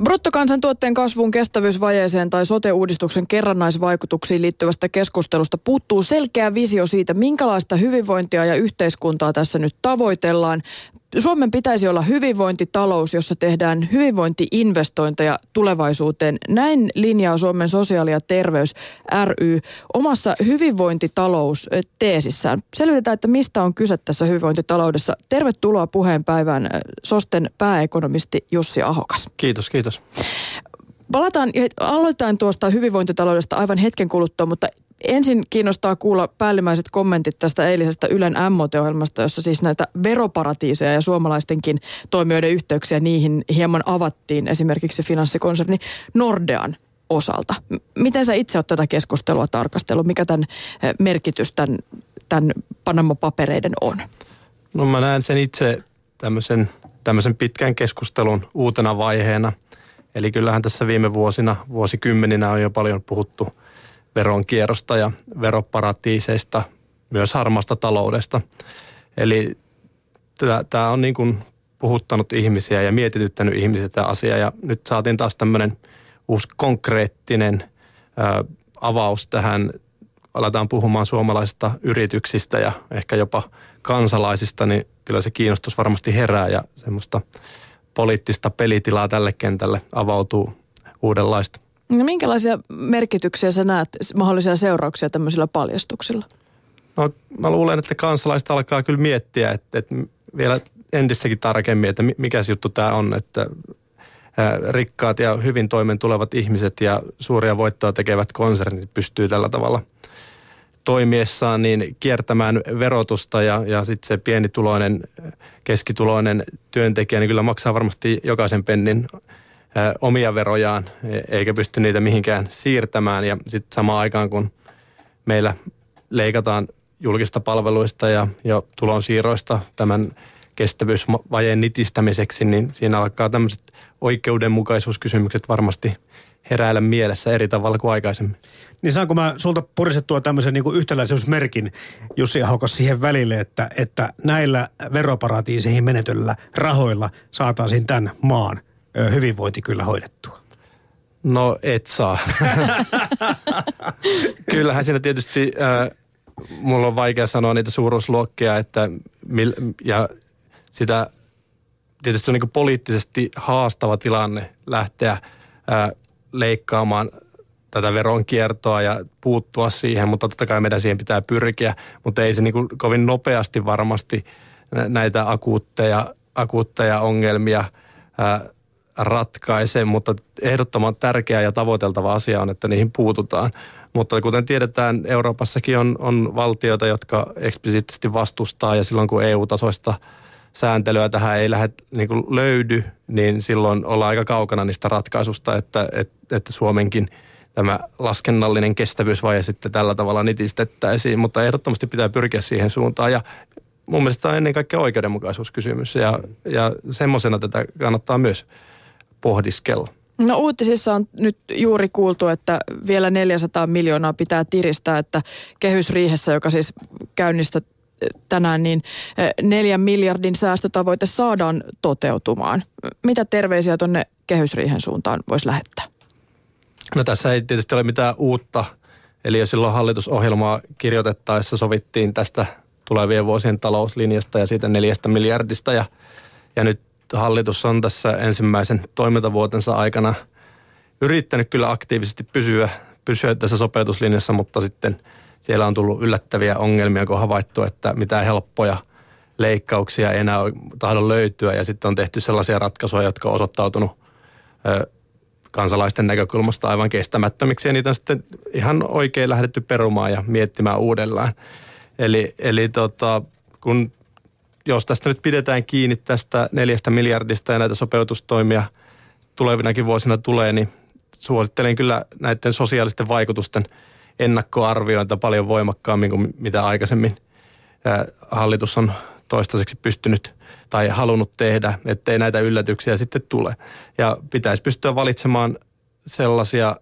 Bruttokansantuotteen kasvuun, kestävyysvajeeseen tai sote-uudistuksen kerrannaisvaikutuksiin liittyvästä keskustelusta puuttuu selkeä visio siitä, minkälaista hyvinvointia ja yhteiskuntaa tässä nyt tavoitellaan. Suomen pitäisi olla hyvinvointitalous, jossa tehdään hyvinvointiinvestointeja tulevaisuuteen. Näin linjaa Suomen sosiaali- ja terveys ry omassa hyvinvointitalous-teesissään. Selvitetään, että mistä on kyse tässä hyvinvointitaloudessa. Tervetuloa puheenpäivään SOSTEN pääekonomisti Jussi Ahokas. Kiitos, kiitos. Palataan, aloitetaan tuosta hyvinvointitaloudesta aivan hetken kuluttua, mutta ensin kiinnostaa kuulla päällimmäiset kommentit tästä eilisestä Ylen MOT-ohjelmasta, jossa siis näitä veroparatiiseja ja suomalaistenkin toimijoiden yhteyksiä niihin hieman avattiin esimerkiksi finanssikonserni Nordean osalta. Miten sä itse olet tätä keskustelua tarkastellut? Mikä tämän eh, merkitys tämän, tämän Panama-papereiden on? No mä näen sen itse tämmöisen, tämmöisen pitkän keskustelun uutena vaiheena. Eli kyllähän tässä viime vuosina, vuosikymmeninä on jo paljon puhuttu – veronkierrosta ja veroparatiiseista, myös harmasta taloudesta. Eli tämä on niin kuin puhuttanut ihmisiä ja mietityttänyt ihmisiä tämä asia. Ja nyt saatiin taas tämmöinen uusi konkreettinen ä, avaus tähän. Aletaan puhumaan suomalaisista yrityksistä ja ehkä jopa kansalaisista, niin kyllä se kiinnostus varmasti herää ja semmoista poliittista pelitilaa tälle kentälle avautuu uudenlaista. No minkälaisia merkityksiä sä näet, mahdollisia seurauksia tämmöisillä paljastuksilla? No mä luulen, että kansalaiset alkaa kyllä miettiä, että, että vielä entistäkin tarkemmin, että mikä se juttu tämä on, että rikkaat ja hyvin toimen tulevat ihmiset ja suuria voittoja tekevät konsernit pystyy tällä tavalla toimiessaan niin kiertämään verotusta ja, ja sitten se pienituloinen, keskituloinen työntekijä niin kyllä maksaa varmasti jokaisen pennin omia verojaan, e, eikä pysty niitä mihinkään siirtämään. Ja sitten samaan aikaan, kun meillä leikataan julkista palveluista ja jo tulonsiirroista tämän kestävyysvajeen nitistämiseksi, niin siinä alkaa tämmöiset oikeudenmukaisuuskysymykset varmasti heräillä mielessä eri tavalla kuin aikaisemmin. Niin saanko mä sulta purisettua tämmöisen niin yhtäläisyysmerkin Jussi Ahokas siihen välille, että, että näillä veroparatiiseihin menetyllä rahoilla saataisiin tämän maan – hyvinvointi kyllä hoidettua? No et saa. Kyllähän siinä tietysti, äh, mulla on vaikea sanoa niitä suuruusluokkia, että mil, ja sitä tietysti on niin poliittisesti haastava tilanne lähteä äh, leikkaamaan tätä veronkiertoa ja puuttua siihen, mutta totta kai meidän siihen pitää pyrkiä, mutta ei se niin kovin nopeasti varmasti näitä akuutteja, akuutteja ongelmia äh, ratkaise, mutta ehdottoman tärkeä ja tavoiteltava asia on, että niihin puututaan. Mutta kuten tiedetään, Euroopassakin on, on valtioita, jotka eksplisiittisesti vastustaa ja silloin kun EU-tasoista sääntelyä tähän ei lähde, niin kuin löydy, niin silloin ollaan aika kaukana niistä ratkaisusta, että, että, että Suomenkin tämä laskennallinen kestävyysvaje sitten tällä tavalla nitistettäisiin, mutta ehdottomasti pitää pyrkiä siihen suuntaan. Ja mun mielestä tämä on ennen kaikkea oikeudenmukaisuuskysymys. Ja, ja semmoisena tätä kannattaa myös pohdiskella. No uutisissa on nyt juuri kuultu, että vielä 400 miljoonaa pitää tiristää, että kehysriihessä, joka siis käynnistä tänään, niin neljän miljardin säästötavoite saadaan toteutumaan. Mitä terveisiä tuonne kehysriihen suuntaan voisi lähettää? No tässä ei tietysti ole mitään uutta. Eli jo silloin hallitusohjelmaa kirjoitettaessa sovittiin tästä tulevien vuosien talouslinjasta ja siitä neljästä miljardista. Ja, ja nyt hallitus on tässä ensimmäisen toimintavuotensa aikana yrittänyt kyllä aktiivisesti pysyä, pysyä tässä sopeutuslinjassa, mutta sitten siellä on tullut yllättäviä ongelmia, kun on havaittu, että mitään helppoja leikkauksia ei enää tahdo löytyä ja sitten on tehty sellaisia ratkaisuja, jotka on osoittautunut ö, kansalaisten näkökulmasta aivan kestämättömiksi ja niitä on sitten ihan oikein lähdetty perumaan ja miettimään uudelleen. Eli, eli tota, kun jos tästä nyt pidetään kiinni tästä neljästä miljardista ja näitä sopeutustoimia tulevinakin vuosina tulee, niin suosittelen kyllä näiden sosiaalisten vaikutusten ennakkoarviointa paljon voimakkaammin kuin mitä aikaisemmin hallitus on toistaiseksi pystynyt tai halunnut tehdä, ettei näitä yllätyksiä sitten tule. Ja pitäisi pystyä valitsemaan sellaisia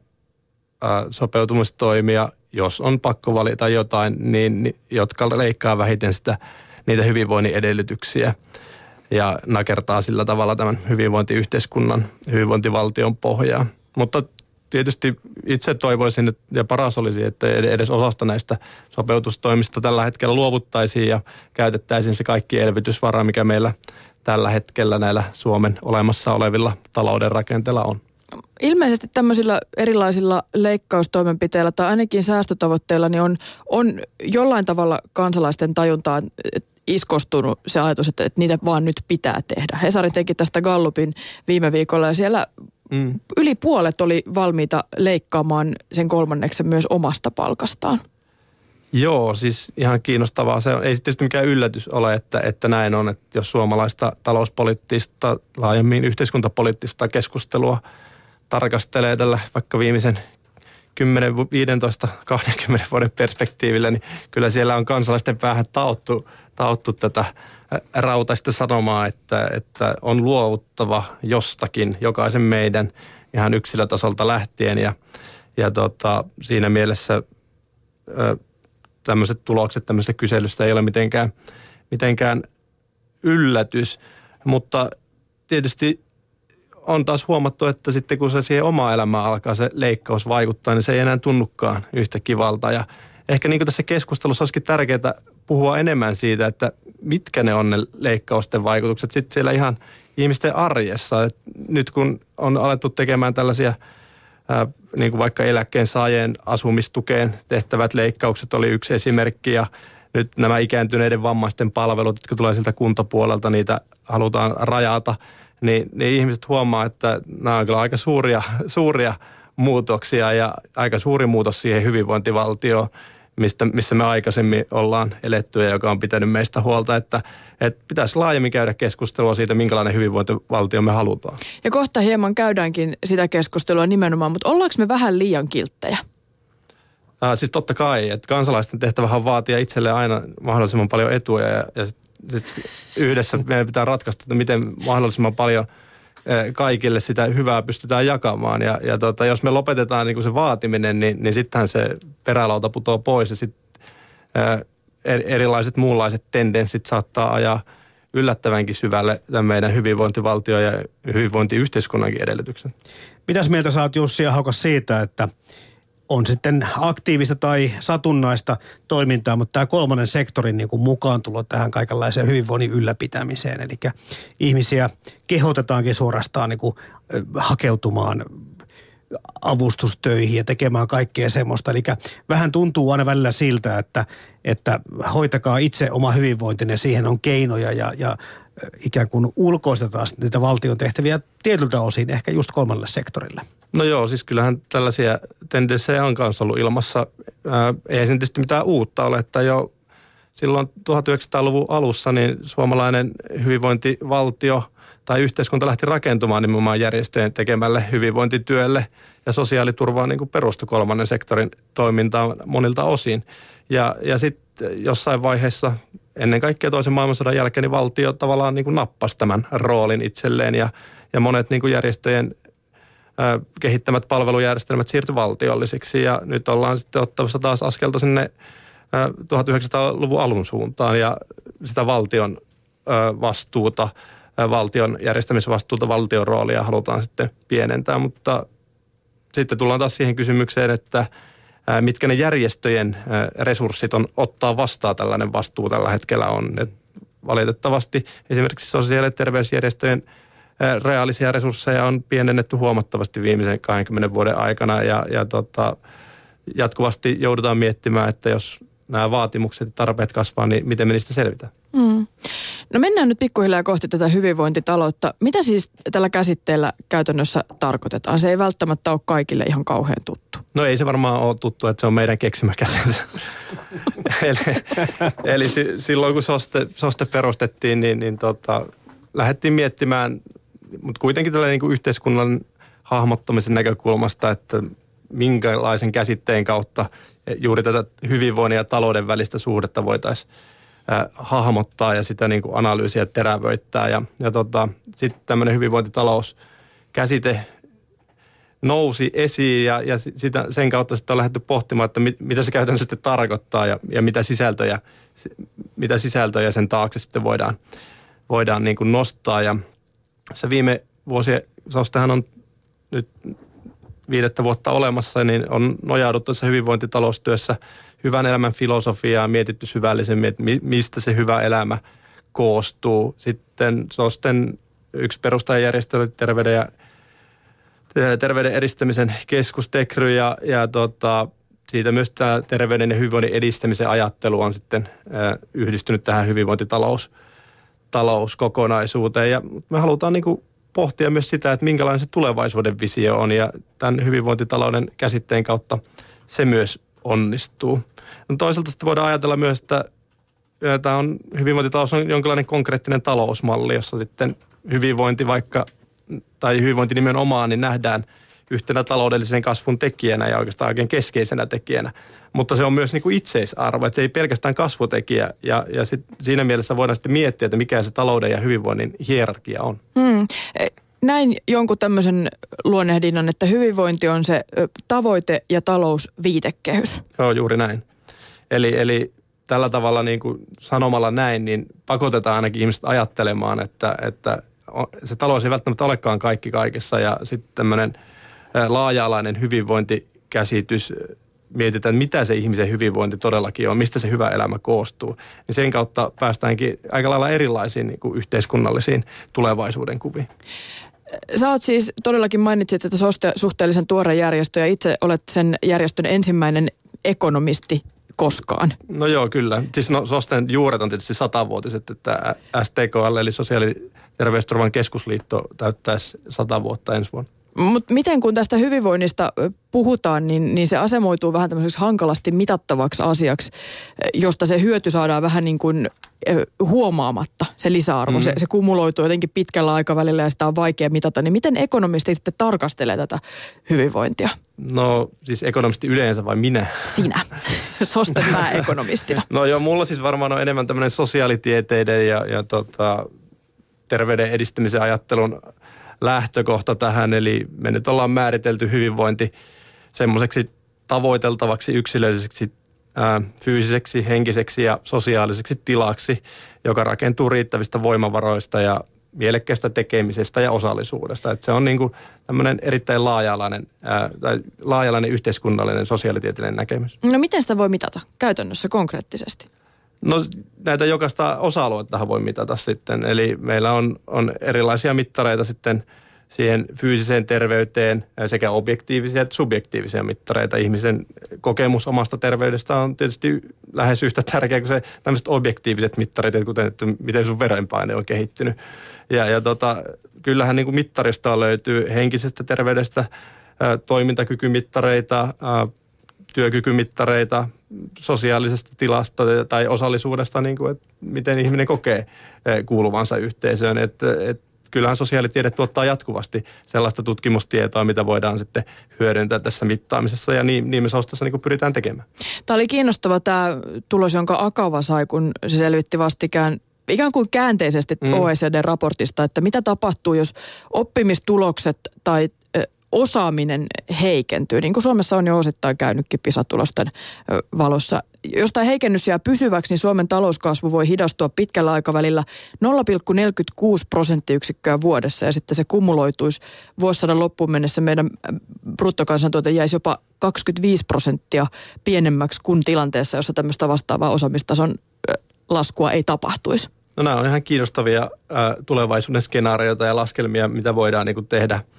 sopeutumistoimia, jos on pakko valita jotain, niin, jotka leikkaa vähiten sitä niitä hyvinvoinnin edellytyksiä. ja nakertaa sillä tavalla tämän hyvinvointiyhteiskunnan, hyvinvointivaltion pohjaa. Mutta tietysti itse toivoisin, että, ja paras olisi, että edes osasta näistä sopeutustoimista tällä hetkellä luovuttaisiin ja käytettäisiin se kaikki elvytysvara, mikä meillä tällä hetkellä näillä Suomen olemassa olevilla talouden rakenteilla on. Ilmeisesti tämmöisillä erilaisilla leikkaustoimenpiteillä tai ainakin säästötavoitteilla niin on, on jollain tavalla kansalaisten tajuntaan iskostunut se ajatus, että, että niitä vaan nyt pitää tehdä. Hesari teki tästä Gallupin viime viikolla ja siellä mm. yli puolet oli valmiita leikkaamaan sen kolmanneksen myös omasta palkastaan. Joo, siis ihan kiinnostavaa. Se on, ei sitten mikään yllätys ole, että, että näin on, että jos suomalaista talouspoliittista, laajemmin yhteiskuntapoliittista keskustelua tarkastelee tällä vaikka viimeisen 10, 15, 20 vuoden perspektiivillä, niin kyllä siellä on kansalaisten päähän taottu, taottu tätä rautaista sanomaa, että, että on luovuttava jostakin jokaisen meidän ihan yksilötasolta lähtien ja, ja tota, siinä mielessä tämmöiset tulokset tämmöisestä kyselystä ei ole mitenkään, mitenkään yllätys, mutta tietysti on taas huomattu, että sitten kun se siihen omaa elämään alkaa se leikkaus vaikuttaa, niin se ei enää tunnukaan yhtä kivalta. Ja ehkä niin kuin tässä keskustelussa olisikin tärkeää puhua enemmän siitä, että mitkä ne on ne leikkausten vaikutukset sitten siellä ihan ihmisten arjessa. Et nyt kun on alettu tekemään tällaisia ää, niin kuin vaikka eläkkeen saajien asumistukeen tehtävät leikkaukset oli yksi esimerkki ja nyt nämä ikääntyneiden vammaisten palvelut, jotka tulee siltä kuntapuolelta, niitä halutaan rajata – niin, niin ihmiset huomaa, että nämä on kyllä aika suuria, suuria muutoksia ja aika suuri muutos siihen hyvinvointivaltioon, mistä, missä me aikaisemmin ollaan eletty ja joka on pitänyt meistä huolta, että, että pitäisi laajemmin käydä keskustelua siitä, minkälainen hyvinvointivaltio me halutaan. Ja kohta hieman käydäänkin sitä keskustelua nimenomaan, mutta ollaanko me vähän liian kilttejä? Äh, siis totta kai, että kansalaisten tehtävähän vaatia itselleen aina mahdollisimman paljon etuja ja, ja sit yhdessä meidän pitää ratkaista, että miten mahdollisimman paljon kaikille sitä hyvää pystytään jakamaan. Ja, ja tota, jos me lopetetaan niin kuin se vaatiminen, niin, niin sittenhän se perälauta putoaa pois ja sitten erilaiset muunlaiset tendenssit saattaa ajaa yllättävänkin syvälle tämän meidän hyvinvointivaltio ja hyvinvointiyhteiskunnankin edellytyksen. Mitäs mieltä saat Jussi ja Haukas siitä, että on sitten aktiivista tai satunnaista toimintaa, mutta tämä kolmannen sektorin niin kuin mukaan tulo tähän kaikenlaiseen hyvinvoinnin ylläpitämiseen. Eli ihmisiä kehotetaankin suorastaan niin kuin hakeutumaan avustustöihin ja tekemään kaikkea semmoista. Eli vähän tuntuu aina välillä siltä, että, että hoitakaa itse oma hyvinvointinne, siihen on keinoja ja, ja ikään kuin ulkoistetaan niitä valtion tehtäviä tietyltä osin ehkä just kolmannelle sektorille. No joo, siis kyllähän tällaisia tendenssejä on kanssa ollut ilmassa. Ää, ei sen tietysti mitään uutta ole, että jo silloin 1900-luvun alussa niin suomalainen hyvinvointivaltio tai yhteiskunta lähti rakentumaan nimenomaan järjestöjen tekemälle hyvinvointityölle ja sosiaaliturvaan niin perustu kolmannen sektorin toimintaan monilta osin. Ja, ja sitten jossain vaiheessa ennen kaikkea toisen maailmansodan jälkeen niin valtio tavallaan niin kuin nappasi tämän roolin itselleen ja, ja monet niin kuin järjestöjen kehittämät palvelujärjestelmät siirtyi valtiollisiksi ja nyt ollaan sitten ottamassa taas askelta sinne 1900-luvun alun suuntaan ja sitä valtion vastuuta, valtion järjestämisvastuuta, valtion roolia halutaan sitten pienentää, mutta sitten tullaan taas siihen kysymykseen, että mitkä ne järjestöjen resurssit on ottaa vastaan tällainen vastuu tällä hetkellä on. Et valitettavasti esimerkiksi sosiaali- ja terveysjärjestöjen – reaalisia resursseja on pienennetty huomattavasti viimeisen 20 vuoden aikana ja, ja tota, jatkuvasti joudutaan miettimään, että jos nämä vaatimukset ja tarpeet kasvaa, niin miten me niistä selvitään? Mm. No mennään nyt pikkuhiljaa kohti tätä hyvinvointitaloutta. Mitä siis tällä käsitteellä käytännössä tarkoitetaan? Se ei välttämättä ole kaikille ihan kauhean tuttu. No ei se varmaan ole tuttu, että se on meidän keksimä käsite. eli, eli silloin kun SOSTE, SOSTE perustettiin, niin, niin tota, lähdettiin miettimään mutta kuitenkin tällä niin kuin yhteiskunnan hahmottamisen näkökulmasta, että minkälaisen käsitteen kautta juuri tätä hyvinvoinnin ja talouden välistä suhdetta voitaisiin hahmottaa ja sitä niin kuin analyysiä terävöittää. Ja, ja tota, sitten tämmöinen hyvinvointitalouskäsite nousi esiin ja, ja sitä, sen kautta sitten on lähdetty pohtimaan, että mit, mitä se käytännössä sitten tarkoittaa ja, ja mitä, sisältöjä, mitä sisältöjä sen taakse sitten voidaan voidaan niin kuin nostaa. Ja se viime vuosi, SOSTEhan on nyt viidettä vuotta olemassa, niin on nojauduttu tässä hyvinvointitaloustyössä hyvän elämän filosofiaa, mietitty syvällisemmin, että mistä se hyvä elämä koostuu. Sitten SOSTEn yksi perustajajärjestö terveyden ja terveyden edistämisen keskus Tekry ja, ja tota, siitä myös tämä terveyden ja hyvinvoinnin edistämisen ajattelu on sitten yhdistynyt tähän hyvinvointitalous talouskokonaisuuteen. Ja me halutaan niin kuin pohtia myös sitä, että minkälainen se tulevaisuuden visio on ja tämän hyvinvointitalouden käsitteen kautta se myös onnistuu. No toisaalta sitten voidaan ajatella myös, että tämä on, hyvinvointitalous on jonkinlainen konkreettinen talousmalli, jossa sitten hyvinvointi vaikka, tai hyvinvointi nimenomaan, niin nähdään yhtenä taloudellisen kasvun tekijänä ja oikeastaan oikein keskeisenä tekijänä. Mutta se on myös niin kuin itseisarvo, että se ei pelkästään kasvutekijä. Ja, ja sit siinä mielessä voidaan sitten miettiä, että mikä se talouden ja hyvinvoinnin hierarkia on. Hmm. Näin jonkun tämmöisen luonnehdinnan, että hyvinvointi on se tavoite ja talous viitekehys. Joo, juuri näin. Eli, eli tällä tavalla niin kuin sanomalla näin, niin pakotetaan ainakin ihmiset ajattelemaan, että, että se talous ei välttämättä olekaan kaikki kaikessa ja sitten tämmöinen laaja-alainen hyvinvointikäsitys mietitään, mitä se ihmisen hyvinvointi todellakin on, mistä se hyvä elämä koostuu, niin sen kautta päästäänkin aika lailla erilaisiin niin kuin yhteiskunnallisiin tulevaisuuden kuviin. Sä oot siis todellakin mainitsit, että SOSTE suhteellisen tuore järjestö ja itse olet sen järjestön ensimmäinen ekonomisti koskaan. No joo, kyllä. Siis no, SOSTEn juuret on tietysti satavuotiset, että STKL eli Sosiaali- ja terveysturvan keskusliitto täyttäisi sata vuotta ensi vuonna. Mutta miten kun tästä hyvinvoinnista puhutaan, niin, niin se asemoituu vähän tämmöiseksi hankalasti mitattavaksi asiaksi, josta se hyöty saadaan vähän niin kuin huomaamatta, se lisäarvo. Mm. Se, se kumuloituu jotenkin pitkällä aikavälillä ja sitä on vaikea mitata. Niin miten ekonomisti sitten tarkastelee tätä hyvinvointia? No siis ekonomisti yleensä vai minä? Sinä. Sosten ekonomistina. no joo, mulla siis varmaan on enemmän tämmöinen sosiaalitieteiden ja, ja tota, terveyden edistämisen ajattelun lähtökohta tähän. Eli me nyt ollaan määritelty hyvinvointi semmoiseksi tavoiteltavaksi yksilölliseksi fyysiseksi, henkiseksi ja sosiaaliseksi tilaksi, joka rakentuu riittävistä voimavaroista ja mielekkäistä tekemisestä ja osallisuudesta. Että se on niin kuin tämmöinen erittäin laaja-alainen, ää, tai laaja-alainen yhteiskunnallinen sosiaalitieteellinen näkemys. No miten sitä voi mitata käytännössä konkreettisesti? No näitä jokaista osa-aluetta voi mitata sitten. Eli meillä on, on erilaisia mittareita sitten siihen fyysiseen terveyteen sekä objektiivisia että subjektiivisia mittareita. Ihmisen kokemus omasta terveydestä on tietysti lähes yhtä tärkeä kuin se tämmöiset objektiiviset mittareet, kuten että miten sun verenpaine on kehittynyt. Ja, ja tota, kyllähän niin kuin mittarista löytyy henkisestä terveydestä toimintakykymittareita, työkykymittareita sosiaalisesta tilasta tai osallisuudesta, niin kuin, että miten ihminen kokee eh, kuuluvansa yhteisöön. Että, että kyllähän sosiaalitiede tuottaa jatkuvasti sellaista tutkimustietoa, mitä voidaan sitten hyödyntää tässä mittaamisessa ja niin, niin me Sostassa niin pyritään tekemään. Tämä oli kiinnostava tämä tulos, jonka Akava sai, kun se selvitti vastikään ikään kuin käänteisesti mm. OECD-raportista, että mitä tapahtuu, jos oppimistulokset tai osaaminen heikentyy, niin kuin Suomessa on jo osittain käynytkin PISA-tulosten valossa. Jos tämä heikennys jää pysyväksi, niin Suomen talouskasvu voi hidastua pitkällä aikavälillä 0,46 prosenttiyksikköä vuodessa ja sitten se kumuloituisi vuosisadan loppuun mennessä meidän bruttokansantuote jäisi jopa 25 prosenttia pienemmäksi kuin tilanteessa, jossa tämmöistä vastaavaa osaamistason laskua ei tapahtuisi. No nämä on ihan kiinnostavia tulevaisuuden skenaarioita ja laskelmia, mitä voidaan niin kuin tehdä –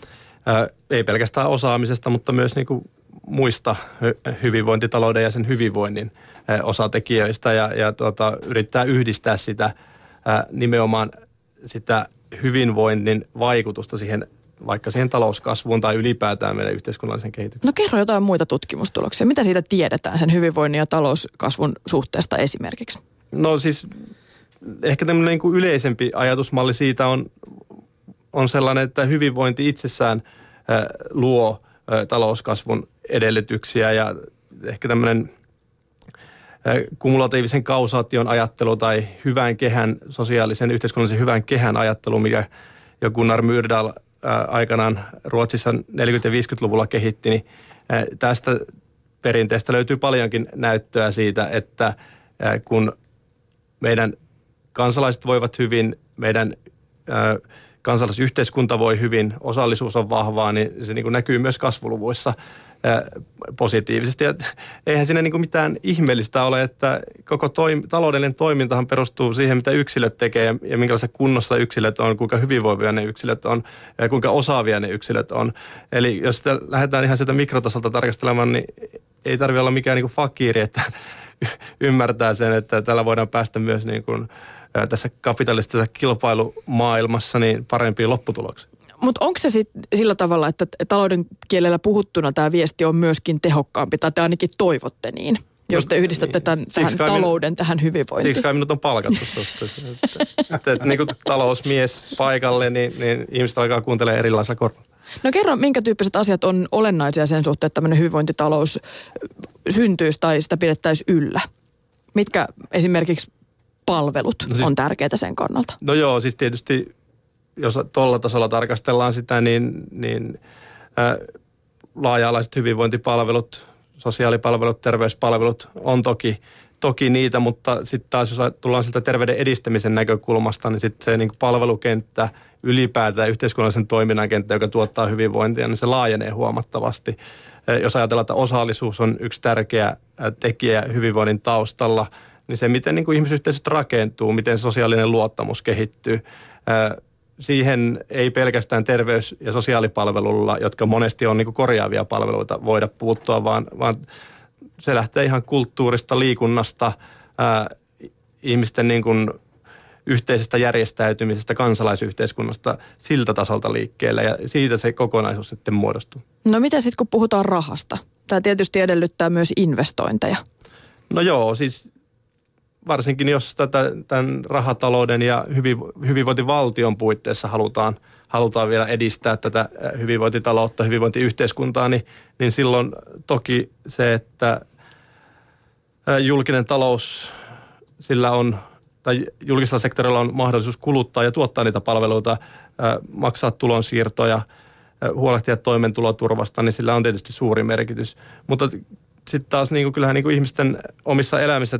ei pelkästään osaamisesta, mutta myös niin kuin muista hyvinvointitalouden ja sen hyvinvoinnin osatekijöistä ja, ja tuota, yrittää yhdistää sitä nimenomaan sitä hyvinvoinnin vaikutusta siihen vaikka siihen talouskasvuun tai ylipäätään meidän yhteiskunnallisen kehitykseen. No kerro jotain muita tutkimustuloksia. Mitä siitä tiedetään sen hyvinvoinnin ja talouskasvun suhteesta esimerkiksi? No siis ehkä tämmöinen niin kuin yleisempi ajatusmalli siitä on on sellainen, että hyvinvointi itsessään luo talouskasvun edellytyksiä ja ehkä tämmöinen kumulatiivisen kausaation ajattelu tai hyvän kehän, sosiaalisen yhteiskunnallisen hyvän kehän ajattelu, mikä jo Gunnar Myrdal aikanaan Ruotsissa 40- ja 50-luvulla kehitti, niin tästä perinteestä löytyy paljonkin näyttöä siitä, että kun meidän kansalaiset voivat hyvin, meidän kansalaisyhteiskunta voi hyvin, osallisuus on vahvaa, niin se niin kuin näkyy myös kasvuluvuissa positiivisesti. Ja eihän siinä niin kuin mitään ihmeellistä ole, että koko toim- taloudellinen toimintahan perustuu siihen, mitä yksilöt tekee ja, ja minkälaisessa kunnossa yksilöt on, kuinka hyvinvoivia ne yksilöt on ja kuinka osaavia ne yksilöt on. Eli jos sitä lähdetään ihan sieltä mikrotasolta tarkastelemaan, niin ei tarvitse olla mikään niin kuin että ymmärtää sen, että tällä voidaan päästä myös niin kuin, tässä kapitalistisessa kilpailumaailmassa niin parempiin lopputuloksiin. Mutta onko se sit sillä tavalla, että talouden kielellä puhuttuna tämä viesti on myöskin tehokkaampi, tai te ainakin toivotte niin? jos te yhdistätte tämän, niin, tähän talouden minut, tähän hyvinvointiin. Siksi kai minut on palkattu susta. että, että, että niin kuin talousmies paikalle, niin, niin ihmiset alkaa kuuntelemaan erilaisilla korvalla. No kerro, minkä tyyppiset asiat on olennaisia sen suhteen, että tämmöinen hyvinvointitalous syntyisi tai sitä pidettäisiin yllä? Mitkä esimerkiksi palvelut no siis, on tärkeitä sen kannalta? No joo, siis tietysti jos tuolla tasolla tarkastellaan sitä, niin, niin ää, laaja-alaiset hyvinvointipalvelut, sosiaalipalvelut, terveyspalvelut on toki, toki niitä, mutta sitten taas jos tullaan siltä terveyden edistämisen näkökulmasta, niin sitten se niin palvelukenttä ylipäätään yhteiskunnallisen toiminnan kenttä, joka tuottaa hyvinvointia, niin se laajenee huomattavasti. Jos ajatellaan, että osallisuus on yksi tärkeä tekijä hyvinvoinnin taustalla, niin se, miten niin kuin ihmisyhteisöt rakentuu, miten sosiaalinen luottamus kehittyy, siihen ei pelkästään terveys- ja sosiaalipalvelulla, jotka monesti on niin korjaavia palveluita, voida puuttua, vaan, vaan se lähtee ihan kulttuurista, liikunnasta, ää, ihmisten niin kuin yhteisestä järjestäytymisestä, kansalaisyhteiskunnasta siltä tasolta liikkeelle ja siitä se kokonaisuus sitten muodostuu. No mitä sitten kun puhutaan rahasta? Tämä tietysti edellyttää myös investointeja. No joo, siis varsinkin jos tätä, tämän rahatalouden ja hyvinvointivaltion puitteissa halutaan, halutaan vielä edistää tätä hyvinvointitaloutta, hyvinvointiyhteiskuntaa, niin, niin silloin toki se, että julkinen talous, sillä on, tai julkisella sektorilla on mahdollisuus kuluttaa ja tuottaa niitä palveluita, maksaa tulonsiirtoja, huolehtia toimeentuloturvasta, niin sillä on tietysti suuri merkitys. Mutta sitten taas niin kuin, kyllähän niin kuin ihmisten omissa elämissä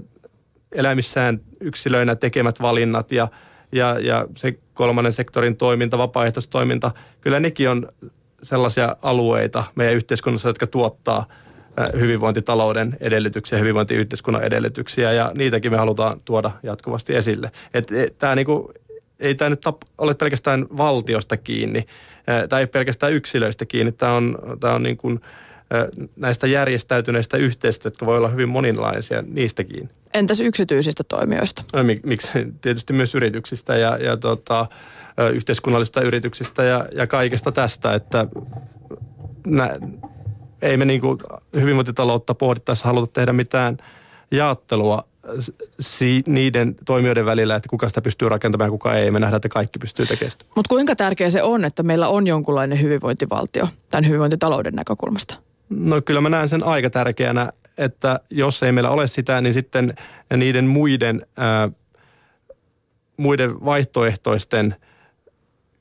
elämissään yksilöinä tekemät valinnat ja, ja, ja se kolmannen sektorin toiminta, vapaaehtoistoiminta, kyllä nekin on sellaisia alueita meidän yhteiskunnassa, jotka tuottaa hyvinvointitalouden edellytyksiä, hyvinvointiyhteiskunnan edellytyksiä ja niitäkin me halutaan tuoda jatkuvasti esille. Et, et, tää niinku, ei tämä nyt ole pelkästään valtiosta kiinni tai pelkästään yksilöistä kiinni. Tämä on, tää on niin kuin, näistä järjestäytyneistä yhteisöistä, jotka voi olla hyvin moninaisia, niistä kiinni. Entäs yksityisistä toimijoista? No, mik, miksi? Tietysti myös yrityksistä ja, ja tota, yhteiskunnallisista yrityksistä ja, ja kaikesta tästä, että nä, ei me niin kuin hyvinvointitaloutta pohdittaessa haluta tehdä mitään jaottelua si- niiden toimijoiden välillä, että kuka sitä pystyy rakentamaan ja kuka ei. Me nähdään, että kaikki pystyy tekemään sitä. Mutta kuinka tärkeä se on, että meillä on jonkunlainen hyvinvointivaltio tämän hyvinvointitalouden näkökulmasta? No kyllä mä näen sen aika tärkeänä että jos ei meillä ole sitä, niin sitten niiden muiden, ää, muiden vaihtoehtoisten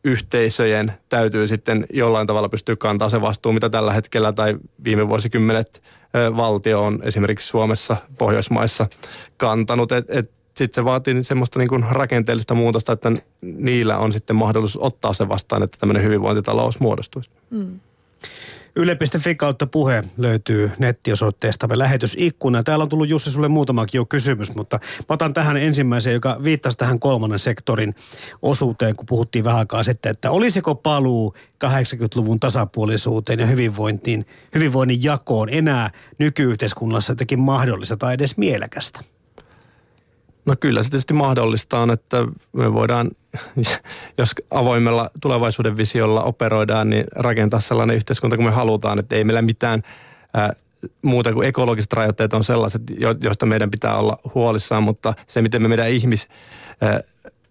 yhteisöjen täytyy sitten jollain tavalla pystyä kantaa se vastuu, mitä tällä hetkellä tai viime vuosikymmenet ää, valtio on esimerkiksi Suomessa, Pohjoismaissa kantanut. Et, et sitten se vaatii semmoista niin kuin rakenteellista muutosta, että niillä on sitten mahdollisuus ottaa se vastaan, että tämmöinen hyvinvointitalous muodostuisi. Mm. Yle.fi kautta puhe löytyy nettiosoitteestamme lähetysikkuna. Täällä on tullut Jussi sulle muutamakin jo kysymys, mutta otan tähän ensimmäiseen, joka viittasi tähän kolmannen sektorin osuuteen, kun puhuttiin vähän aikaa sitten, että olisiko paluu 80-luvun tasapuolisuuteen ja hyvinvointiin, hyvinvoinnin jakoon enää nykyyhteiskunnassa jotenkin mahdollista tai edes mielekästä? No kyllä se tietysti mahdollista on, että me voidaan, jos avoimella tulevaisuuden visiolla operoidaan, niin rakentaa sellainen yhteiskunta kuin me halutaan, että ei meillä mitään ää, muuta kuin ekologiset rajoitteet on sellaiset, joista meidän pitää olla huolissaan, mutta se, miten me meidän ihmis, ää,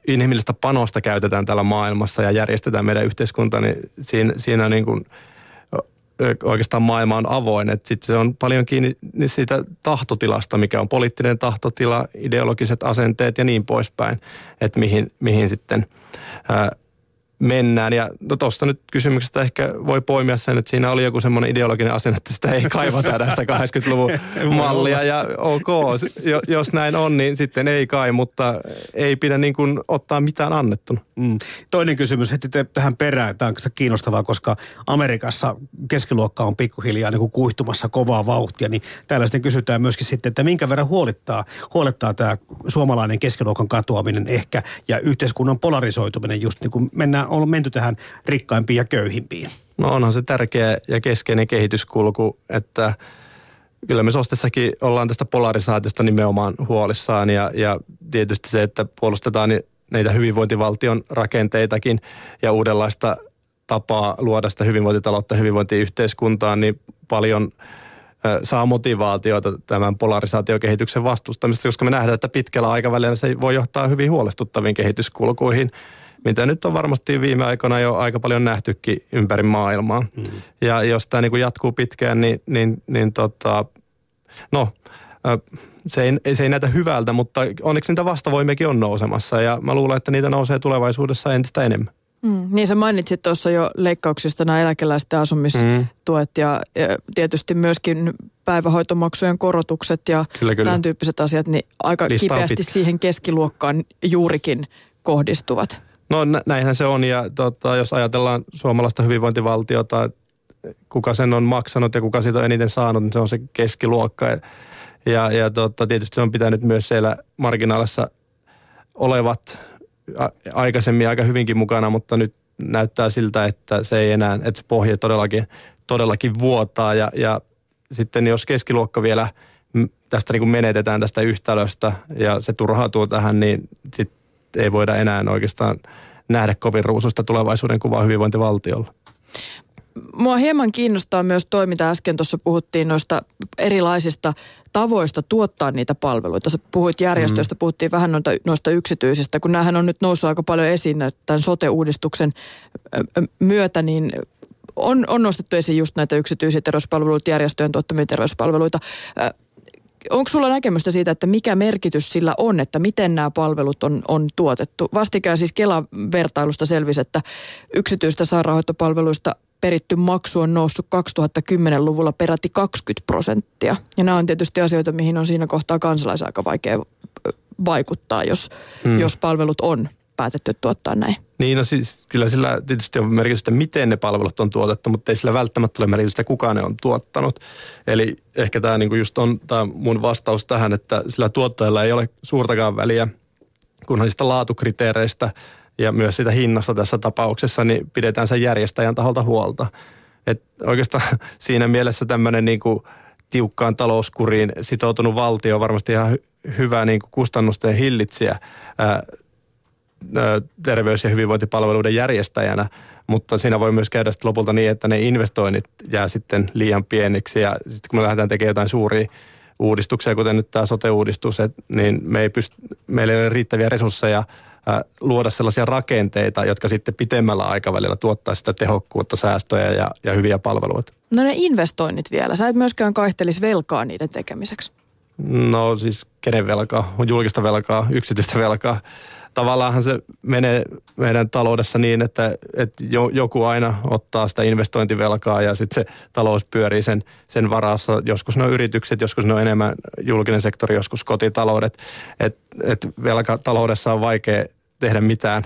inhimillistä panosta käytetään täällä maailmassa ja järjestetään meidän yhteiskunta, niin siinä, siinä niin kuin – oikeastaan maailma on avoin. Sitten se on paljon kiinni siitä tahtotilasta, mikä on poliittinen tahtotila, ideologiset asenteet ja niin poispäin. Että mihin, mihin sitten ää, mennään. Ja no tuosta nyt kysymyksestä ehkä voi poimia sen, että siinä oli joku semmoinen ideologinen asenne, että sitä ei kaivata tästä 80-luvun mallia. Ja ok, jos näin on, niin sitten ei kai, mutta ei pidä niin kuin ottaa mitään annettuna. Mm. Toinen kysymys heti tähän perään. Tämä on kiinnostavaa, koska Amerikassa keskiluokka on pikkuhiljaa niin kuin kuihtumassa kovaa vauhtia. Niin täällä sitten kysytään myöskin sitten, että minkä verran huolittaa, huolittaa tämä suomalainen keskiluokan katoaminen ehkä ja yhteiskunnan polarisoituminen just niin kuin mennään on menty tähän rikkaimpiin ja köyhimpiin? No onhan se tärkeä ja keskeinen kehityskulku, että kyllä me Sostessakin ollaan tästä polarisaatiosta nimenomaan huolissaan ja, ja tietysti se, että puolustetaan näitä hyvinvointivaltion rakenteitakin ja uudenlaista tapaa luoda sitä hyvinvointitaloutta hyvinvointiyhteiskuntaa, niin paljon saa motivaatiota tämän polarisaatiokehityksen vastustamista, koska me nähdään, että pitkällä aikavälillä se voi johtaa hyvin huolestuttaviin kehityskulkuihin – mitä nyt on varmasti viime aikoina jo aika paljon nähtykin ympäri maailmaa. Mm. Ja jos tämä niin jatkuu pitkään, niin, niin, niin tota, no, se ei, se ei näytä hyvältä, mutta onneksi niitä vastavoimiakin on nousemassa ja mä luulen, että niitä nousee tulevaisuudessa entistä enemmän. Mm, niin sä mainitsit tuossa jo leikkauksista nämä eläkeläisten asumistuet mm. ja, ja tietysti myöskin päivähoitomaksujen korotukset ja kyllä, kyllä. tämän tyyppiset asiat, niin aika Lista kipeästi siihen keskiluokkaan juurikin kohdistuvat. No näinhän se on ja tota, jos ajatellaan suomalaista hyvinvointivaltiota, kuka sen on maksanut ja kuka siitä on eniten saanut, niin se on se keskiluokka. Ja, ja tota, tietysti se on pitänyt myös siellä marginaalissa olevat aikaisemmin aika hyvinkin mukana, mutta nyt näyttää siltä, että se ei enää, että se pohja todellakin, todellakin vuotaa. Ja, ja sitten jos keskiluokka vielä tästä niin kuin menetetään tästä yhtälöstä ja se turhautuu tähän, niin sitten ei voida enää oikeastaan nähdä kovin ruususta tulevaisuuden kuvaa hyvinvointivaltiolla. Mua hieman kiinnostaa myös toi, mitä äsken tuossa puhuttiin noista erilaisista tavoista tuottaa niitä palveluita. Sä puhuit järjestöistä, mm. puhuttiin vähän noista, noista yksityisistä, kun näähän on nyt noussut aika paljon esiin tämän sote-uudistuksen myötä, niin on, on nostettu esiin just näitä yksityisiä terveyspalveluita, järjestöjen tuottamia terveyspalveluita onko sulla näkemystä siitä, että mikä merkitys sillä on, että miten nämä palvelut on, on tuotettu? Vastikään siis Kelan vertailusta selvisi, että yksityistä sairaanhoitopalveluista peritty maksu on noussut 2010-luvulla peräti 20 prosenttia. Ja nämä on tietysti asioita, mihin on siinä kohtaa kansalaisen aika vaikea vaikuttaa, jos, hmm. jos palvelut on päätetty tuottaa näin. Niin, no siis kyllä sillä tietysti on merkitystä, miten ne palvelut on tuotettu, mutta ei sillä välttämättä ole merkitystä, kuka ne on tuottanut. Eli ehkä tämä niin just on tämä mun vastaus tähän, että sillä tuottajalla ei ole suurtakaan väliä, kunhan niistä laatukriteereistä ja myös sitä hinnasta tässä tapauksessa, niin pidetään sen järjestäjän taholta huolta. Et oikeastaan siinä mielessä tämmöinen niin kuin tiukkaan talouskuriin sitoutunut valtio on varmasti ihan hyvä niin kuin kustannusten hillitsijä terveys- ja hyvinvointipalveluiden järjestäjänä, mutta siinä voi myös käydä sitten lopulta niin, että ne investoinnit jää sitten liian pieniksi ja sitten kun me lähdetään tekemään jotain suuria uudistuksia, kuten nyt tämä sote-uudistus, niin me ei pyst- meillä ei ole riittäviä resursseja luoda sellaisia rakenteita, jotka sitten pitemmällä aikavälillä tuottaa sitä tehokkuutta, säästöjä ja, ja hyviä palveluita. No ne investoinnit vielä. Sä et myöskään kaihtelisi velkaa niiden tekemiseksi. No siis kenen velkaa? Julkista velkaa, yksityistä velkaa tavallaanhan se menee meidän taloudessa niin, että, että joku aina ottaa sitä investointivelkaa ja sitten se talous pyörii sen, sen varassa. Joskus ne on yritykset, joskus ne on enemmän julkinen sektori, joskus kotitaloudet. Että et velkataloudessa on vaikea tehdä mitään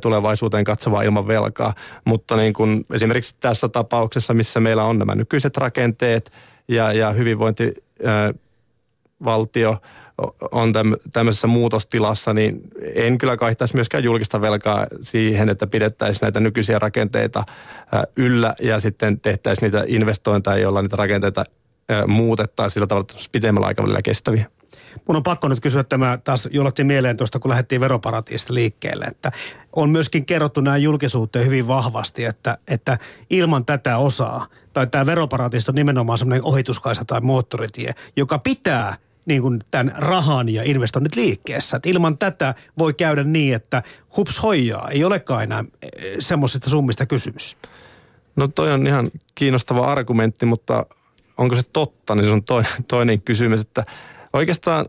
tulevaisuuteen katsovaa ilman velkaa. Mutta niin kun esimerkiksi tässä tapauksessa, missä meillä on nämä nykyiset rakenteet ja, ja hyvinvointivaltio – on tämmöisessä muutostilassa, niin en kyllä kaihtaisi myöskään julkista velkaa siihen, että pidettäisiin näitä nykyisiä rakenteita yllä ja sitten tehtäisiin niitä investointeja, joilla niitä rakenteita muutettaisiin sillä tavalla, että olisi pidemmällä aikavälillä kestäviä. Mun on pakko nyt kysyä tämä taas jollotti mieleen tuosta, kun lähdettiin veroparatiista liikkeelle, että on myöskin kerrottu näin julkisuuteen hyvin vahvasti, että, että ilman tätä osaa, tai tämä veroparatiista on nimenomaan semmoinen ohituskaisa tai moottoritie, joka pitää niin kuin tämän rahan ja investoinnit liikkeessä. Et ilman tätä voi käydä niin, että hups hoijaa, ei olekaan enää eh, semmoisista summista kysymys. No toi on ihan kiinnostava argumentti, mutta onko se totta, niin se on toinen, toinen kysymys, että oikeastaan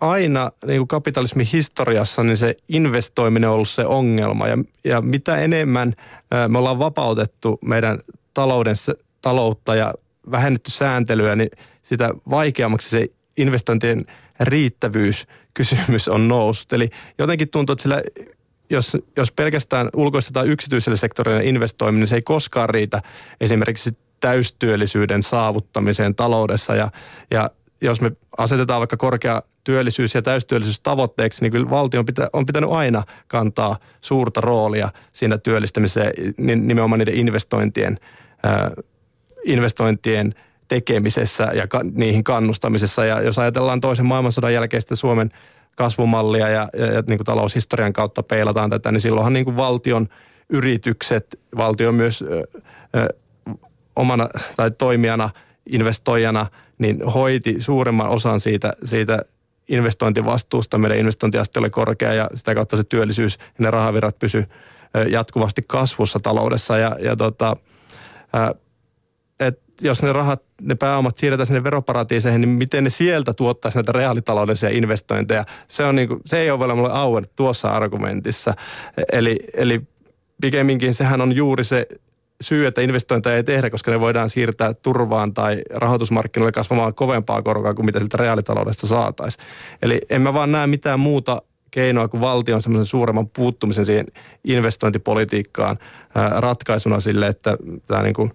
aina niin kuin kapitalismin historiassa niin se investoiminen on ollut se ongelma. Ja, ja mitä enemmän me ollaan vapautettu meidän talouden, taloutta ja vähennetty sääntelyä, niin sitä vaikeammaksi se investointien riittävyys kysymys on noussut. Eli jotenkin tuntuu, että sillä, jos, jos pelkästään ulkoistetaan yksityiselle sektorille investoiminen, niin se ei koskaan riitä esimerkiksi täystyöllisyyden saavuttamiseen taloudessa. Ja, ja jos me asetetaan vaikka korkea työllisyys- ja täystyöllisyys tavoitteeksi, niin kyllä valtio on, pitä, on pitänyt aina kantaa suurta roolia siinä työllistämiseen, nimenomaan niiden investointien, äh, investointien tekemisessä ja ka, niihin kannustamisessa. Ja jos ajatellaan toisen maailmansodan jälkeistä Suomen kasvumallia ja, ja, ja niin kuin taloushistorian kautta peilataan tätä, niin silloinhan niin kuin valtion yritykset, valtio myös ö, ö, omana tai toimijana, investoijana, niin hoiti suuremman osan siitä, siitä investointivastuusta. Meidän investointiaste oli korkea ja sitä kautta se työllisyys ja ne rahavirrat pysy jatkuvasti kasvussa taloudessa. Ja, ja tota, et jos ne rahat, ne pääomat siirretään sinne veroparatiiseihin, niin miten ne sieltä tuottaisi näitä reaalitaloudellisia investointeja? Se, on niinku, se ei ole vielä mulle auennut tuossa argumentissa. Eli, eli pikemminkin sehän on juuri se syy, että investointeja ei tehdä, koska ne voidaan siirtää turvaan tai rahoitusmarkkinoille kasvamaan kovempaa korkoa kuin mitä siltä reaalitaloudesta saataisiin. Eli en mä vaan näe mitään muuta keinoa kuin valtion semmoisen suuremman puuttumisen siihen investointipolitiikkaan ratkaisuna sille, että tämä niin kuin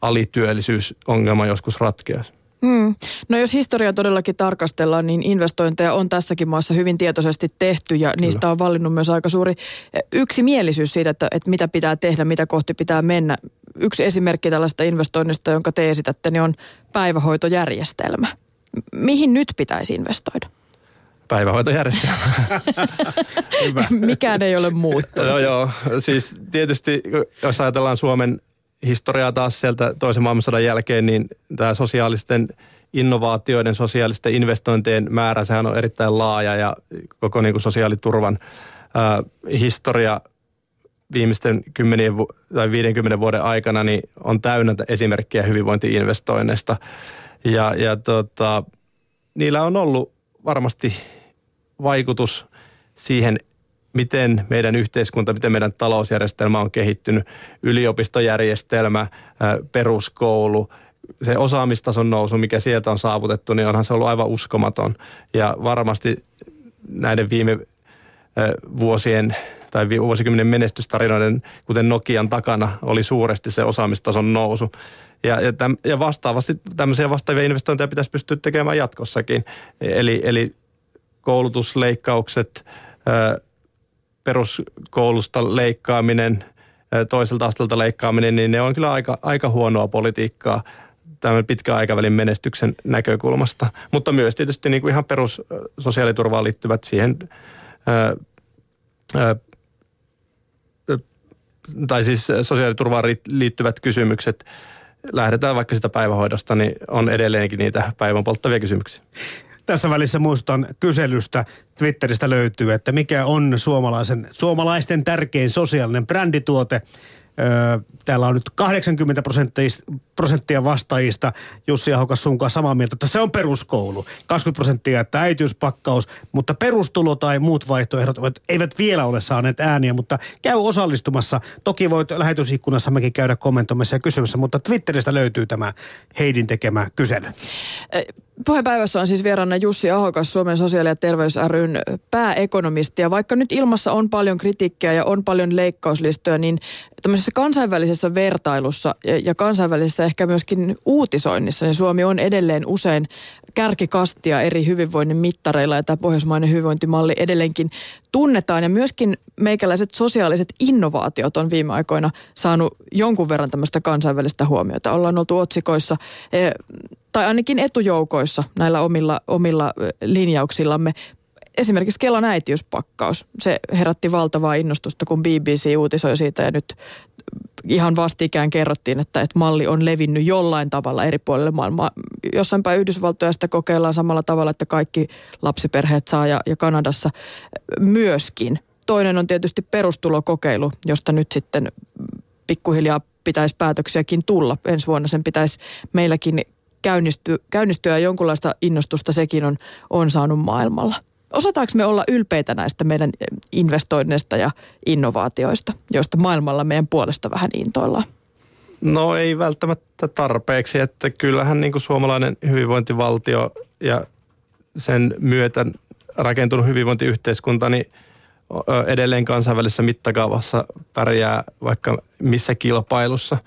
alityöllisyysongelma joskus ratkeaisi. Hmm. No jos historiaa todellakin tarkastellaan, niin investointeja on tässäkin maassa hyvin tietoisesti tehty ja Kyllä. niistä on valinnut myös aika suuri eh, yksimielisyys siitä, että, että mitä pitää tehdä, mitä kohti pitää mennä. Yksi esimerkki tällaista investoinnista, jonka te esitätte, niin on päivähoitojärjestelmä. Mihin nyt pitäisi investoida? Päivähoitojärjestelmä. Mikään ei ole muuttunut. joo, joo. Siis tietysti, jos ajatellaan Suomen historiaa taas sieltä toisen maailmansodan jälkeen, niin tämä sosiaalisten innovaatioiden, sosiaalisten investointien määrä, sehän on erittäin laaja ja koko niin kuin sosiaaliturvan ää, historia viimeisten 10 tai 50 vuoden aikana niin on täynnä esimerkkejä hyvinvointiinvestoinneista. Ja, ja tota, niillä on ollut varmasti vaikutus siihen miten meidän yhteiskunta, miten meidän talousjärjestelmä on kehittynyt, yliopistojärjestelmä, peruskoulu, se osaamistason nousu, mikä sieltä on saavutettu, niin onhan se ollut aivan uskomaton. Ja varmasti näiden viime vuosien tai vuosikymmenen menestystarinoiden, kuten Nokian takana, oli suuresti se osaamistason nousu. Ja, ja, täm, ja vastaavasti tämmöisiä vastaavia investointeja pitäisi pystyä tekemään jatkossakin. Eli, eli koulutusleikkaukset, peruskoulusta leikkaaminen, toiselta asteelta leikkaaminen, niin ne on kyllä aika, aika huonoa politiikkaa tämän pitkän aikavälin menestyksen näkökulmasta. Mutta myös tietysti niin kuin ihan perus sosiaaliturvaan liittyvät siihen, ää, ää, tai siis sosiaaliturvaan liittyvät kysymykset, lähdetään vaikka sitä päivähoidosta, niin on edelleenkin niitä päivän polttavia kysymyksiä. Tässä välissä muistan kyselystä, Twitteristä löytyy, että mikä on suomalaisen, suomalaisten tärkein sosiaalinen brändituote. täällä on nyt 80 prosenttia vastaajista, Jussi Ahokas sun kanssa samaa mieltä, että se on peruskoulu. 20 prosenttia, että äitiyspakkaus, mutta perustulo tai muut vaihtoehdot eivät vielä ole saaneet ääniä, mutta käy osallistumassa. Toki voit lähetysikkunassammekin käydä kommentoimassa ja kysymässä, mutta Twitteristä löytyy tämä Heidin tekemä kysely. Puheenpäivässä on siis vieraana Jussi Ahokas, Suomen sosiaali- ja terveys ryn pääekonomisti. Ja vaikka nyt ilmassa on paljon kritiikkiä ja on paljon leikkauslistoja, niin tämmöisessä kansainvälisessä vertailussa ja kansainvälisessä ehkä myöskin uutisoinnissa, niin Suomi on edelleen usein kärkikastia eri hyvinvoinnin mittareilla ja tämä pohjoismainen hyvinvointimalli edelleenkin tunnetaan. Ja myöskin meikäläiset sosiaaliset innovaatiot on viime aikoina saanut jonkun verran tämmöistä kansainvälistä huomiota. Ollaan oltu otsikoissa eh, tai ainakin etujoukoissa näillä omilla, omilla eh, linjauksillamme. Esimerkiksi Kelan äitiyspakkaus. Se herätti valtavaa innostusta, kun BBC uutisoi siitä ja nyt ihan vastikään kerrottiin, että, että malli on levinnyt jollain tavalla eri puolille maailmaa. Jossain päin Yhdysvaltoja sitä kokeillaan samalla tavalla, että kaikki lapsiperheet saa ja, ja Kanadassa myöskin. Toinen on tietysti perustulokokeilu, josta nyt sitten pikkuhiljaa pitäisi päätöksiäkin tulla. Ensi vuonna sen pitäisi meilläkin käynnistyä, käynnistyä ja jonkunlaista innostusta sekin on, on saanut maailmalla. Osataanko me olla ylpeitä näistä meidän investoinneista ja innovaatioista, joista maailmalla meidän puolesta vähän intoillaan? No ei välttämättä tarpeeksi, että kyllähän niin kuin suomalainen hyvinvointivaltio ja sen myötä rakentunut hyvinvointiyhteiskunta, niin edelleen kansainvälisessä mittakaavassa pärjää vaikka missä kilpailussa.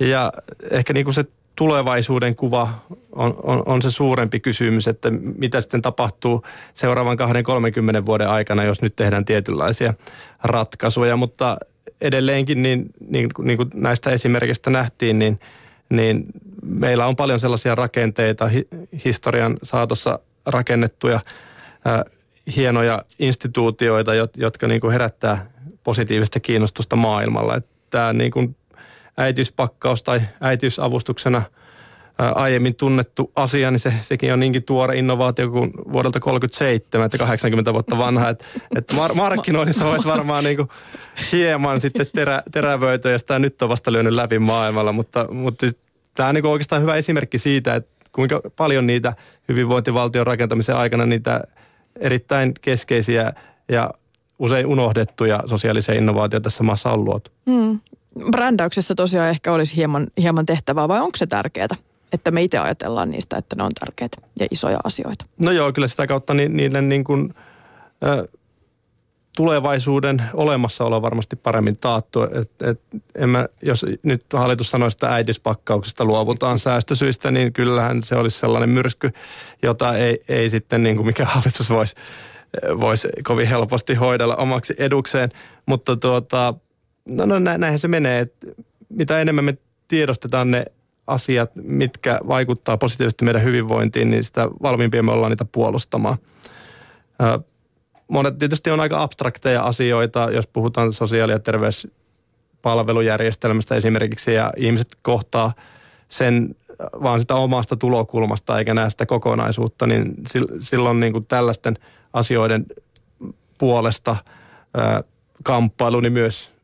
Ja ehkä niin kuin se tulevaisuuden kuva on, on, on se suurempi kysymys, että mitä sitten tapahtuu seuraavan 20-30 vuoden aikana, jos nyt tehdään tietynlaisia ratkaisuja. Mutta edelleenkin, niin, niin, niin kuin näistä esimerkistä nähtiin, niin, niin meillä on paljon sellaisia rakenteita historian saatossa rakennettuja ää, hienoja instituutioita, jotka niin kuin herättää positiivista kiinnostusta maailmalla. Tämä niin kuin äitiyspakkaus tai äitiysavustuksena aiemmin tunnettu asia, niin se, sekin on niinkin tuore innovaatio kuin vuodelta 37, että 80 vuotta vanha. Että, että mar- markkinoinnissa voisi varmaan niin kuin hieman sitten terä, terävöityä, ja sitä nyt on vasta lyönyt läpi maailmalla, mutta, mutta siis, tämä on niin oikeastaan hyvä esimerkki siitä, että kuinka paljon niitä hyvinvointivaltion rakentamisen aikana niitä erittäin keskeisiä ja usein unohdettuja sosiaalisia innovaatioita tässä maassa on luotu. Mm. Brändäyksessä tosiaan ehkä olisi hieman, hieman tehtävää, vai onko se tärkeää? Että me itse ajatellaan niistä, että ne on tärkeitä ja isoja asioita. No joo, kyllä sitä kautta ni, niiden niin kuin, ö, tulevaisuuden olemassaolo varmasti paremmin taattu. Et, et, en mä, jos nyt hallitus sanoisi, että äitispakkauksesta luovutaan säästösyistä, niin kyllähän se olisi sellainen myrsky, jota ei, ei sitten niin kuin mikä hallitus voisi vois kovin helposti hoidella omaksi edukseen. Mutta tuota, no, no näinhän se menee, että mitä enemmän me tiedostetaan ne asiat, mitkä vaikuttaa positiivisesti meidän hyvinvointiin, niin sitä valmiimpia me ollaan niitä puolustamaan. Monet tietysti on aika abstrakteja asioita, jos puhutaan sosiaali- ja terveyspalvelujärjestelmästä esimerkiksi, ja ihmiset kohtaa sen vaan sitä omasta tulokulmasta eikä näe sitä kokonaisuutta, niin silloin niin kuin tällaisten asioiden puolesta kamppailu niin myös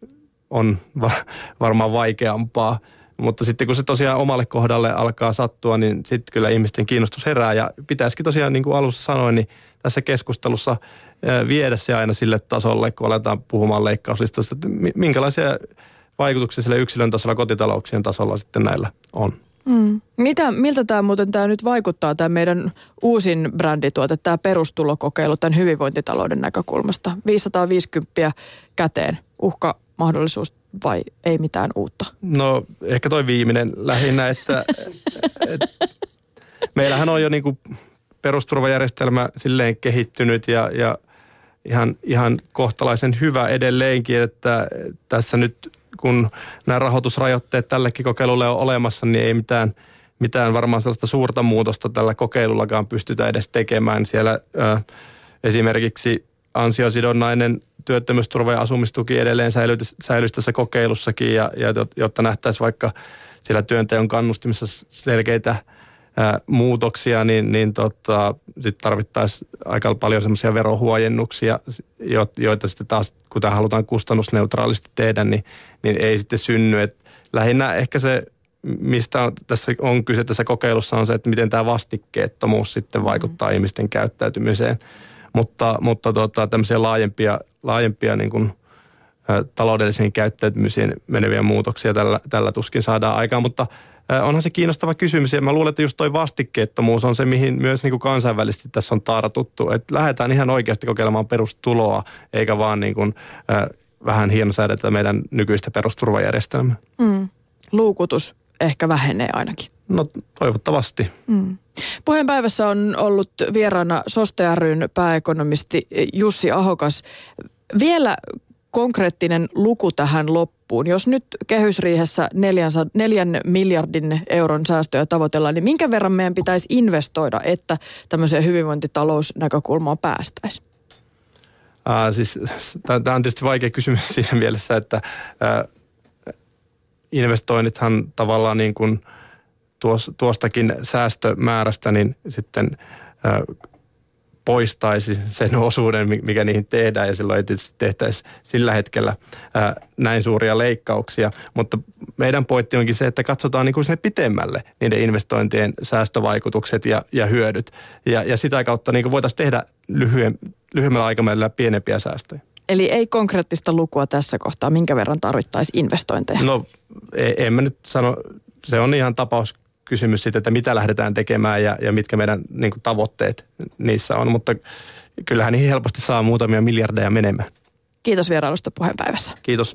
on varmaan vaikeampaa. Mutta sitten kun se tosiaan omalle kohdalle alkaa sattua, niin sitten kyllä ihmisten kiinnostus herää. Ja pitäisikin tosiaan, niin kuin alussa sanoin, niin tässä keskustelussa viedä se aina sille tasolle, kun aletaan puhumaan leikkauslistasta, että minkälaisia vaikutuksia sille yksilön tasolla, kotitalouksien tasolla sitten näillä on. Mm. Mitä, miltä tämä muuten tämä nyt vaikuttaa, tämä meidän uusin brändituote, tämä perustulokokeilu tämän hyvinvointitalouden näkökulmasta? 550 käteen, uhka mahdollisuus vai ei mitään uutta? No ehkä toi viimeinen lähinnä, että et, meillähän on jo niinku perusturvajärjestelmä silleen kehittynyt ja, ja ihan, ihan kohtalaisen hyvä edelleenkin, että tässä nyt kun nämä rahoitusrajoitteet tällekin kokeilulle on olemassa, niin ei mitään, mitään varmaan sellaista suurta muutosta tällä kokeilullakaan pystytä edes tekemään. Siellä ö, esimerkiksi ansiosidonnainen työttömyysturva ja asumistuki edelleen säilyisi tässä kokeilussakin, ja, ja jotta nähtäisiin vaikka siellä työnteon kannustimissa selkeitä ää, muutoksia, niin, niin tota, sitten tarvittaisiin aika paljon semmoisia verohuojennuksia, joita sitten taas, kun tämä halutaan kustannusneutraalisti tehdä, niin, niin ei sitten synny. Et lähinnä ehkä se, mistä on, tässä on kyse tässä kokeilussa, on se, että miten tämä vastikkeettomuus sitten vaikuttaa mm. ihmisten käyttäytymiseen. Mutta, mutta tota, tämmöisiä laajempia, laajempia niin kuin, ä, taloudellisiin käyttäytymisiin meneviä muutoksia tällä, tällä tuskin saadaan aikaan, mutta – onhan se kiinnostava kysymys ja mä luulen, että just toi vastikkeettomuus on se, mihin myös niin kuin kansainvälisesti tässä on tartuttu. Että lähdetään ihan oikeasti kokeilemaan perustuloa, eikä vaan niin kuin, äh, vähän hienosäädetä meidän nykyistä perusturvajärjestelmää. Mm. Luukutus ehkä vähenee ainakin. No toivottavasti. Mm. Puheenpäivässä on ollut vieraana Soste pääekonomisti Jussi Ahokas. Vielä konkreettinen luku tähän loppuun. Jos nyt kehysriihessä neljän miljardin euron säästöjä tavoitellaan, niin minkä verran meidän pitäisi investoida, että tämmöiseen hyvinvointitalousnäkökulmaan päästäisiin? Äh, siis, Tämä on tietysti vaikea kysymys siinä mielessä, että äh, investoinnithan tavallaan niin kuin tuostakin säästömäärästä niin sitten poistaisi sen osuuden, mikä niihin tehdään ja silloin ei tietysti tehtäisi sillä hetkellä ää, näin suuria leikkauksia. Mutta meidän pointti onkin se, että katsotaan niin kuin sinne pitemmälle niiden investointien säästövaikutukset ja, ja hyödyt. Ja, ja sitä kautta niin kuin voitaisiin tehdä lyhyen, lyhyemmällä aikavälillä pienempiä säästöjä. Eli ei konkreettista lukua tässä kohtaa, minkä verran tarvittaisiin investointeja? No e, en mä nyt sano, se on ihan tapaus kysymys siitä, että mitä lähdetään tekemään ja, ja mitkä meidän niin kuin, tavoitteet niissä on, mutta kyllähän niihin helposti saa muutamia miljardeja menemään. Kiitos vierailusta puheenpäivässä. Kiitos.